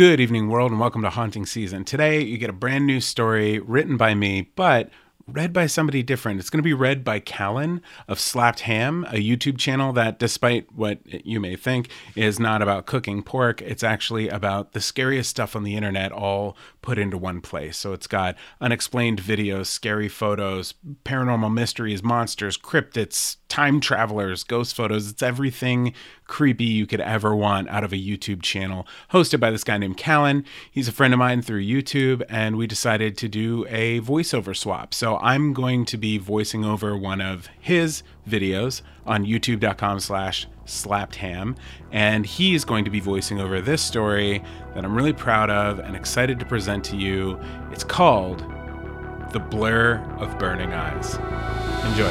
Good evening, world, and welcome to Haunting Season. Today, you get a brand new story written by me, but read by somebody different. It's going to be read by Callan of Slapped Ham, a YouTube channel that, despite what you may think, is not about cooking pork. It's actually about the scariest stuff on the internet all put into one place. So it's got unexplained videos, scary photos, paranormal mysteries, monsters, cryptids, time travelers, ghost photos. It's everything creepy you could ever want out of a YouTube channel hosted by this guy named Callan. He's a friend of mine through YouTube, and we decided to do a voiceover swap. So I'm going to be voicing over one of his videos on youtube.com slash slappedham and he is going to be voicing over this story that i'm really proud of and excited to present to you. It's called the blur of burning eyes. Enjoy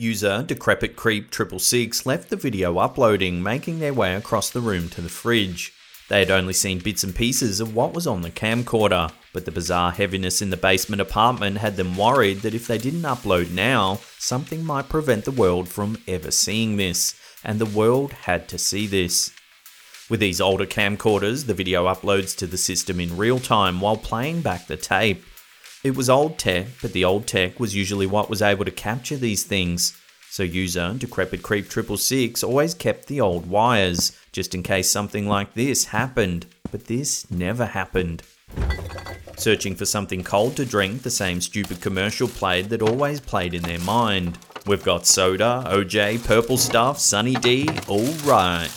User Decrepit Creep 666 left the video uploading, making their way across the room to the fridge. They had only seen bits and pieces of what was on the camcorder, but the bizarre heaviness in the basement apartment had them worried that if they didn't upload now, something might prevent the world from ever seeing this, and the world had to see this. With these older camcorders, the video uploads to the system in real time while playing back the tape. It was old tech, but the old tech was usually what was able to capture these things. So user Decrepit Creep 666 always kept the old wires, just in case something like this happened. But this never happened. Searching for something cold to drink, the same stupid commercial played that always played in their mind. We've got soda, OJ, purple stuff, Sunny D, alright.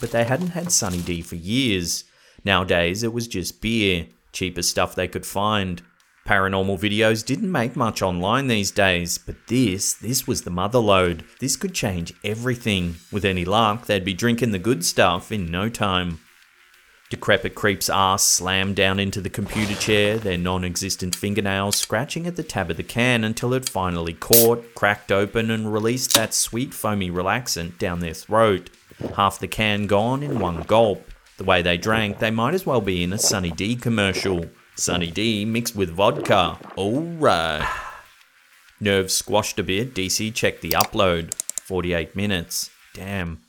But they hadn't had Sunny D for years. Nowadays it was just beer, cheapest stuff they could find. Paranormal videos didn't make much online these days, but this, this was the mother load. This could change everything. With any luck, they'd be drinking the good stuff in no time. Decrepit Creep's ass slammed down into the computer chair, their non existent fingernails scratching at the tab of the can until it finally caught, cracked open, and released that sweet foamy relaxant down their throat. Half the can gone in one gulp. The way they drank, they might as well be in a Sunny D commercial. Sunny D mixed with vodka. Alright. Nerves squashed a bit, DC checked the upload. 48 minutes. Damn.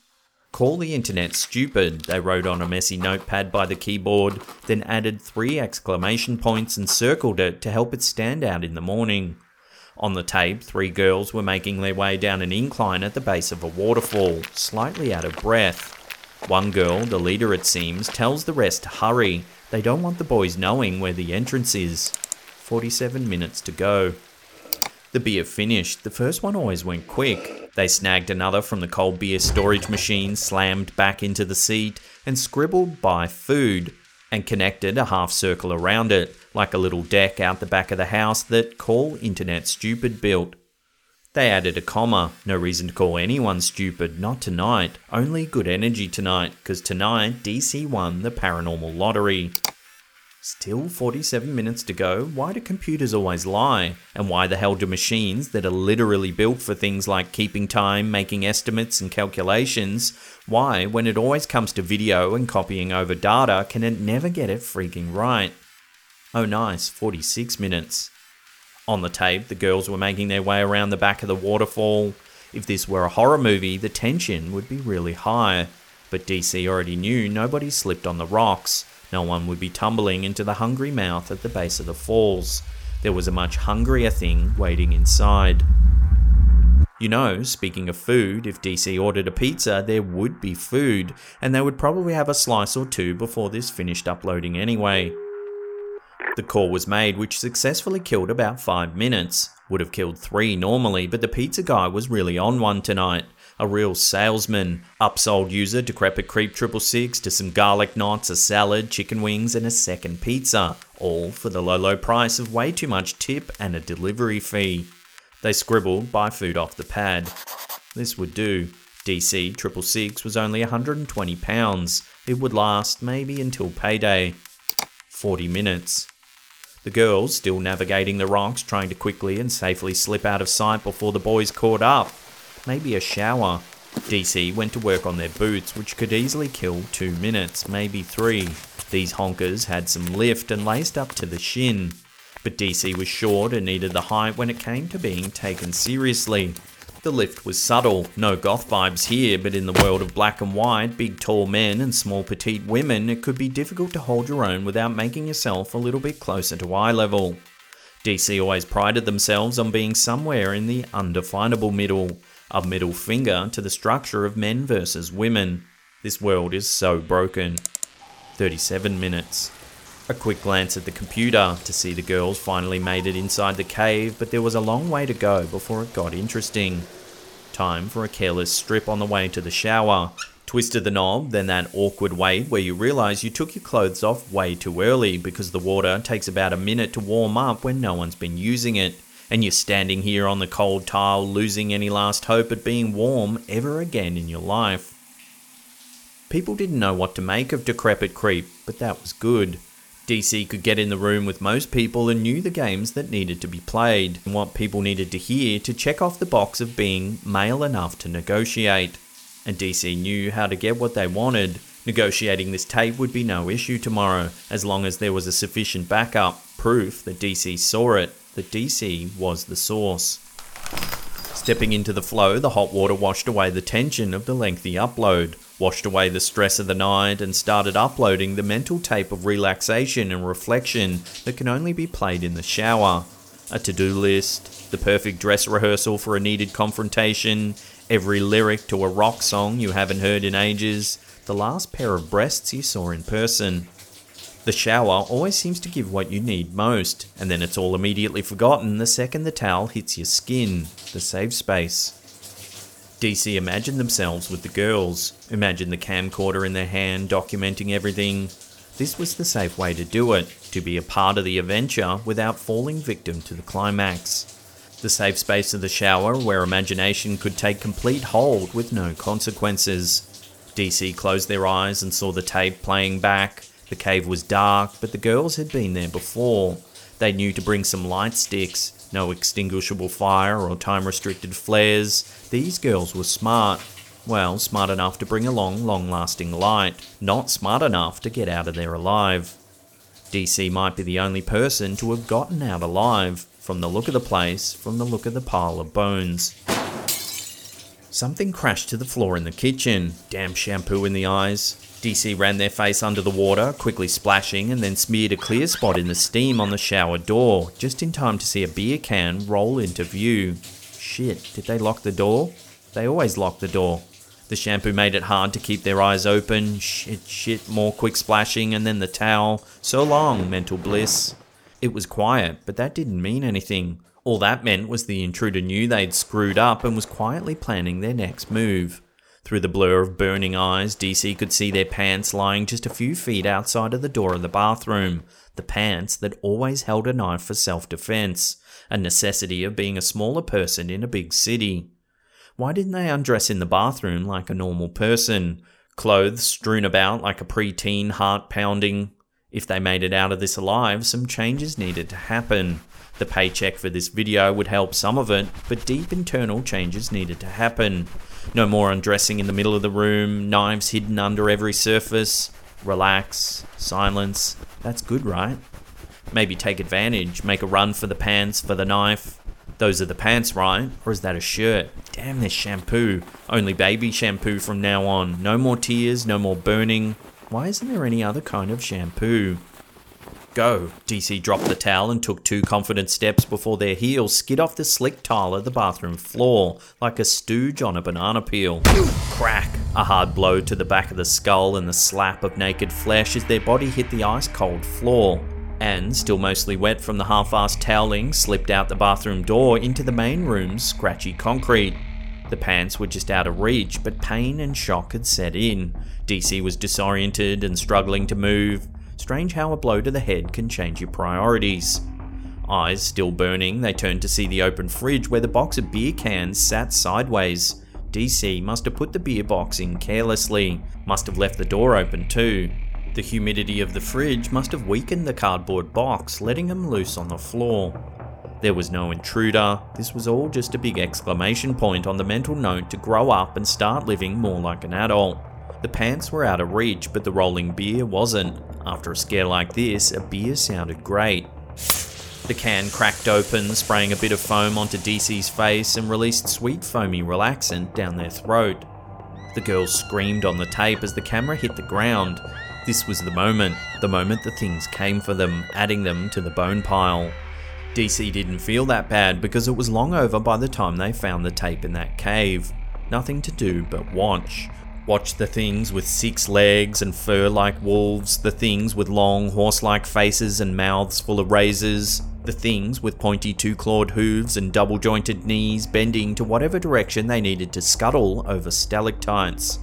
Call the internet stupid, they wrote on a messy notepad by the keyboard, then added three exclamation points and circled it to help it stand out in the morning. On the tape, three girls were making their way down an incline at the base of a waterfall, slightly out of breath. One girl, the leader it seems, tells the rest to hurry, they don't want the boys knowing where the entrance is. 47 minutes to go. The beer finished. The first one always went quick. They snagged another from the cold beer storage machine, slammed back into the seat, and scribbled buy food, and connected a half circle around it, like a little deck out the back of the house that Call Internet Stupid built. They added a comma. No reason to call anyone stupid, not tonight. Only good energy tonight, because tonight DC won the paranormal lottery. Still 47 minutes to go. Why do computers always lie? And why the hell do machines that are literally built for things like keeping time, making estimates, and calculations, why, when it always comes to video and copying over data, can it never get it freaking right? Oh, nice, 46 minutes. On the tape, the girls were making their way around the back of the waterfall. If this were a horror movie, the tension would be really high. But DC already knew nobody slipped on the rocks. No one would be tumbling into the hungry mouth at the base of the falls. There was a much hungrier thing waiting inside. You know, speaking of food, if DC ordered a pizza, there would be food, and they would probably have a slice or two before this finished uploading anyway. The call was made, which successfully killed about 5 minutes. Would have killed 3 normally, but the pizza guy was really on one tonight. A real salesman. Upsold user Decrepit Creep 666 to some garlic knots, a salad, chicken wings, and a second pizza. All for the low, low price of way too much tip and a delivery fee. They scribbled, buy food off the pad. This would do. DC 666 was only £120. It would last maybe until payday. 40 minutes. The girls, still navigating the rocks, trying to quickly and safely slip out of sight before the boys caught up. Maybe a shower. DC went to work on their boots, which could easily kill two minutes, maybe three. These honkers had some lift and laced up to the shin. But DC was short and needed the height when it came to being taken seriously. The lift was subtle, no goth vibes here, but in the world of black and white, big tall men and small petite women, it could be difficult to hold your own without making yourself a little bit closer to eye level. DC always prided themselves on being somewhere in the undefinable middle, a middle finger to the structure of men versus women. This world is so broken. 37 minutes. A quick glance at the computer to see the girls finally made it inside the cave, but there was a long way to go before it got interesting. Time for a careless strip on the way to the shower. Twisted the knob, then that awkward wait where you realise you took your clothes off way too early because the water takes about a minute to warm up when no one's been using it, and you're standing here on the cold tile losing any last hope at being warm ever again in your life. People didn't know what to make of Decrepit Creep, but that was good. DC could get in the room with most people and knew the games that needed to be played and what people needed to hear to check off the box of being male enough to negotiate. And DC knew how to get what they wanted. Negotiating this tape would be no issue tomorrow, as long as there was a sufficient backup, proof that DC saw it, that DC was the source. Stepping into the flow, the hot water washed away the tension of the lengthy upload washed away the stress of the night, and started uploading the mental tape of relaxation and reflection that can only be played in the shower. A to do list, the perfect dress rehearsal for a needed confrontation, every lyric to a rock song you haven't heard in ages, the last pair of breasts you saw in person. The shower always seems to give what you need most, and then it's all immediately forgotten the second the towel hits your skin, the safe space. DC imagined themselves with the girls, imagined the camcorder in their hand documenting everything. This was the safe way to do it, to be a part of the adventure without falling victim to the climax. The safe space of the shower where imagination could take complete hold with no consequences. DC closed their eyes and saw the tape playing back. The cave was dark, but the girls had been there before. They knew to bring some light sticks, no extinguishable fire or time restricted flares. These girls were smart. Well, smart enough to bring along long lasting light, not smart enough to get out of there alive. DC might be the only person to have gotten out alive, from the look of the place, from the look of the pile of bones. Something crashed to the floor in the kitchen. Damn shampoo in the eyes. DC ran their face under the water, quickly splashing, and then smeared a clear spot in the steam on the shower door, just in time to see a beer can roll into view. Shit, did they lock the door? They always lock the door. The shampoo made it hard to keep their eyes open. Shit, shit, more quick splashing, and then the towel. So long, mental bliss. It was quiet, but that didn't mean anything. All that meant was the intruder knew they'd screwed up and was quietly planning their next move. Through the blur of burning eyes, DC could see their pants lying just a few feet outside of the door of the bathroom. The pants that always held a knife for self defense, a necessity of being a smaller person in a big city. Why didn't they undress in the bathroom like a normal person? Clothes strewn about like a preteen heart pounding. If they made it out of this alive, some changes needed to happen. The paycheck for this video would help some of it, but deep internal changes needed to happen. No more undressing in the middle of the room, knives hidden under every surface. Relax, silence. That's good, right? Maybe take advantage, make a run for the pants, for the knife. Those are the pants, right? Or is that a shirt? Damn this shampoo. Only baby shampoo from now on. No more tears, no more burning. Why isn't there any other kind of shampoo? Go. DC dropped the towel and took two confident steps before their heels skid off the slick tile of the bathroom floor like a stooge on a banana peel. Crack! A hard blow to the back of the skull and the slap of naked flesh as their body hit the ice cold floor. And, still mostly wet from the half assed toweling, slipped out the bathroom door into the main room's scratchy concrete. The pants were just out of reach, but pain and shock had set in. DC was disoriented and struggling to move. Strange how a blow to the head can change your priorities. Eyes still burning, they turned to see the open fridge where the box of beer cans sat sideways. DC must have put the beer box in carelessly, must have left the door open too. The humidity of the fridge must have weakened the cardboard box, letting him loose on the floor. There was no intruder, this was all just a big exclamation point on the mental note to grow up and start living more like an adult. The pants were out of reach, but the rolling beer wasn't. After a scare like this, a beer sounded great. The can cracked open, spraying a bit of foam onto DC's face and released sweet foamy relaxant down their throat. The girls screamed on the tape as the camera hit the ground. This was the moment, the moment the things came for them, adding them to the bone pile. DC didn't feel that bad because it was long over by the time they found the tape in that cave. Nothing to do but watch. Watch the things with six legs and fur like wolves, the things with long horse like faces and mouths full of razors, the things with pointy two clawed hooves and double jointed knees bending to whatever direction they needed to scuttle over stalactites.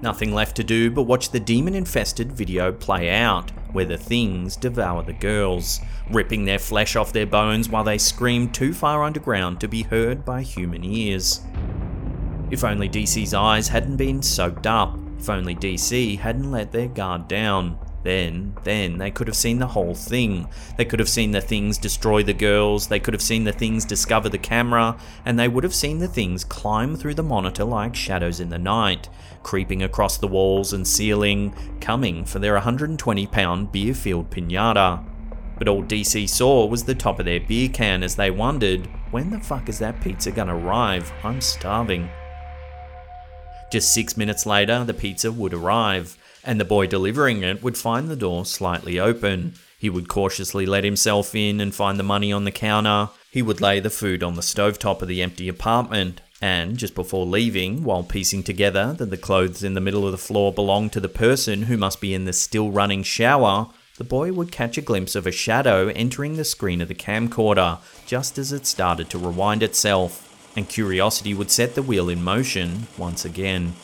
Nothing left to do but watch the demon infested video play out, where the things devour the girls, ripping their flesh off their bones while they scream too far underground to be heard by human ears. If only DC's eyes hadn't been soaked up, if only DC hadn't let their guard down. Then, then they could have seen the whole thing. They could have seen the things destroy the girls, they could have seen the things discover the camera, and they would have seen the things climb through the monitor like shadows in the night, creeping across the walls and ceiling, coming for their 120 pound beer filled pinata. But all DC saw was the top of their beer can as they wondered, when the fuck is that pizza gonna arrive? I'm starving. Just six minutes later, the pizza would arrive and the boy delivering it would find the door slightly open. He would cautiously let himself in and find the money on the counter. He would lay the food on the stovetop of the empty apartment. And just before leaving, while piecing together that the clothes in the middle of the floor belonged to the person who must be in the still running shower, the boy would catch a glimpse of a shadow entering the screen of the camcorder just as it started to rewind itself, and curiosity would set the wheel in motion once again.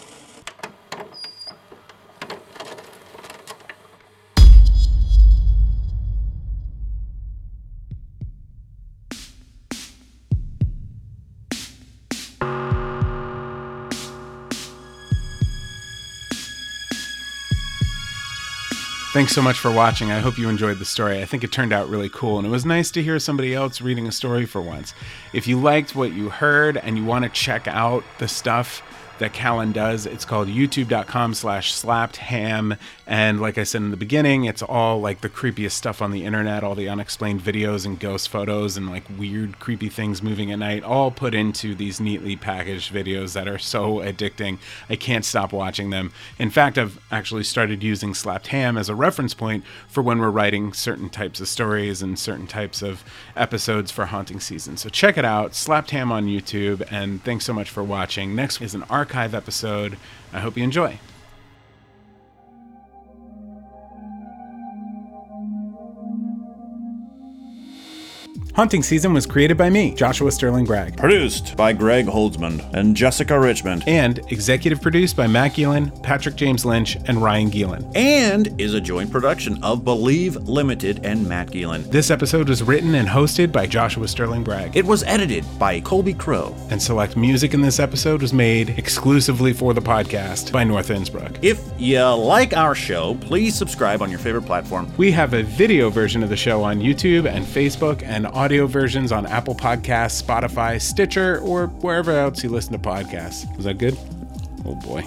Thanks so much for watching. I hope you enjoyed the story. I think it turned out really cool, and it was nice to hear somebody else reading a story for once. If you liked what you heard and you want to check out the stuff that Callan does. It's called youtube.com slash slapped ham. And like I said in the beginning, it's all like the creepiest stuff on the internet, all the unexplained videos and ghost photos and like weird, creepy things moving at night, all put into these neatly packaged videos that are so addicting. I can't stop watching them. In fact, I've actually started using slapped ham as a reference point for when we're writing certain types of stories and certain types of episodes for haunting season. So check it out, slapped ham on YouTube, and thanks so much for watching. Next is an arc archive episode. I hope you enjoy. Haunting Season was created by me, Joshua Sterling Bragg. Produced by Greg Holdsman and Jessica Richmond. And executive produced by Matt Gielen, Patrick James Lynch, and Ryan Gielen. And is a joint production of Believe Limited and Matt Gielen. This episode was written and hosted by Joshua Sterling Bragg. It was edited by Colby Crow. And select music in this episode was made exclusively for the podcast by North Innsbruck. If you like our show, please subscribe on your favorite platform. We have a video version of the show on YouTube and Facebook and audio audio versions on Apple Podcasts, Spotify, Stitcher, or wherever else you listen to podcasts. Was that good? Oh boy.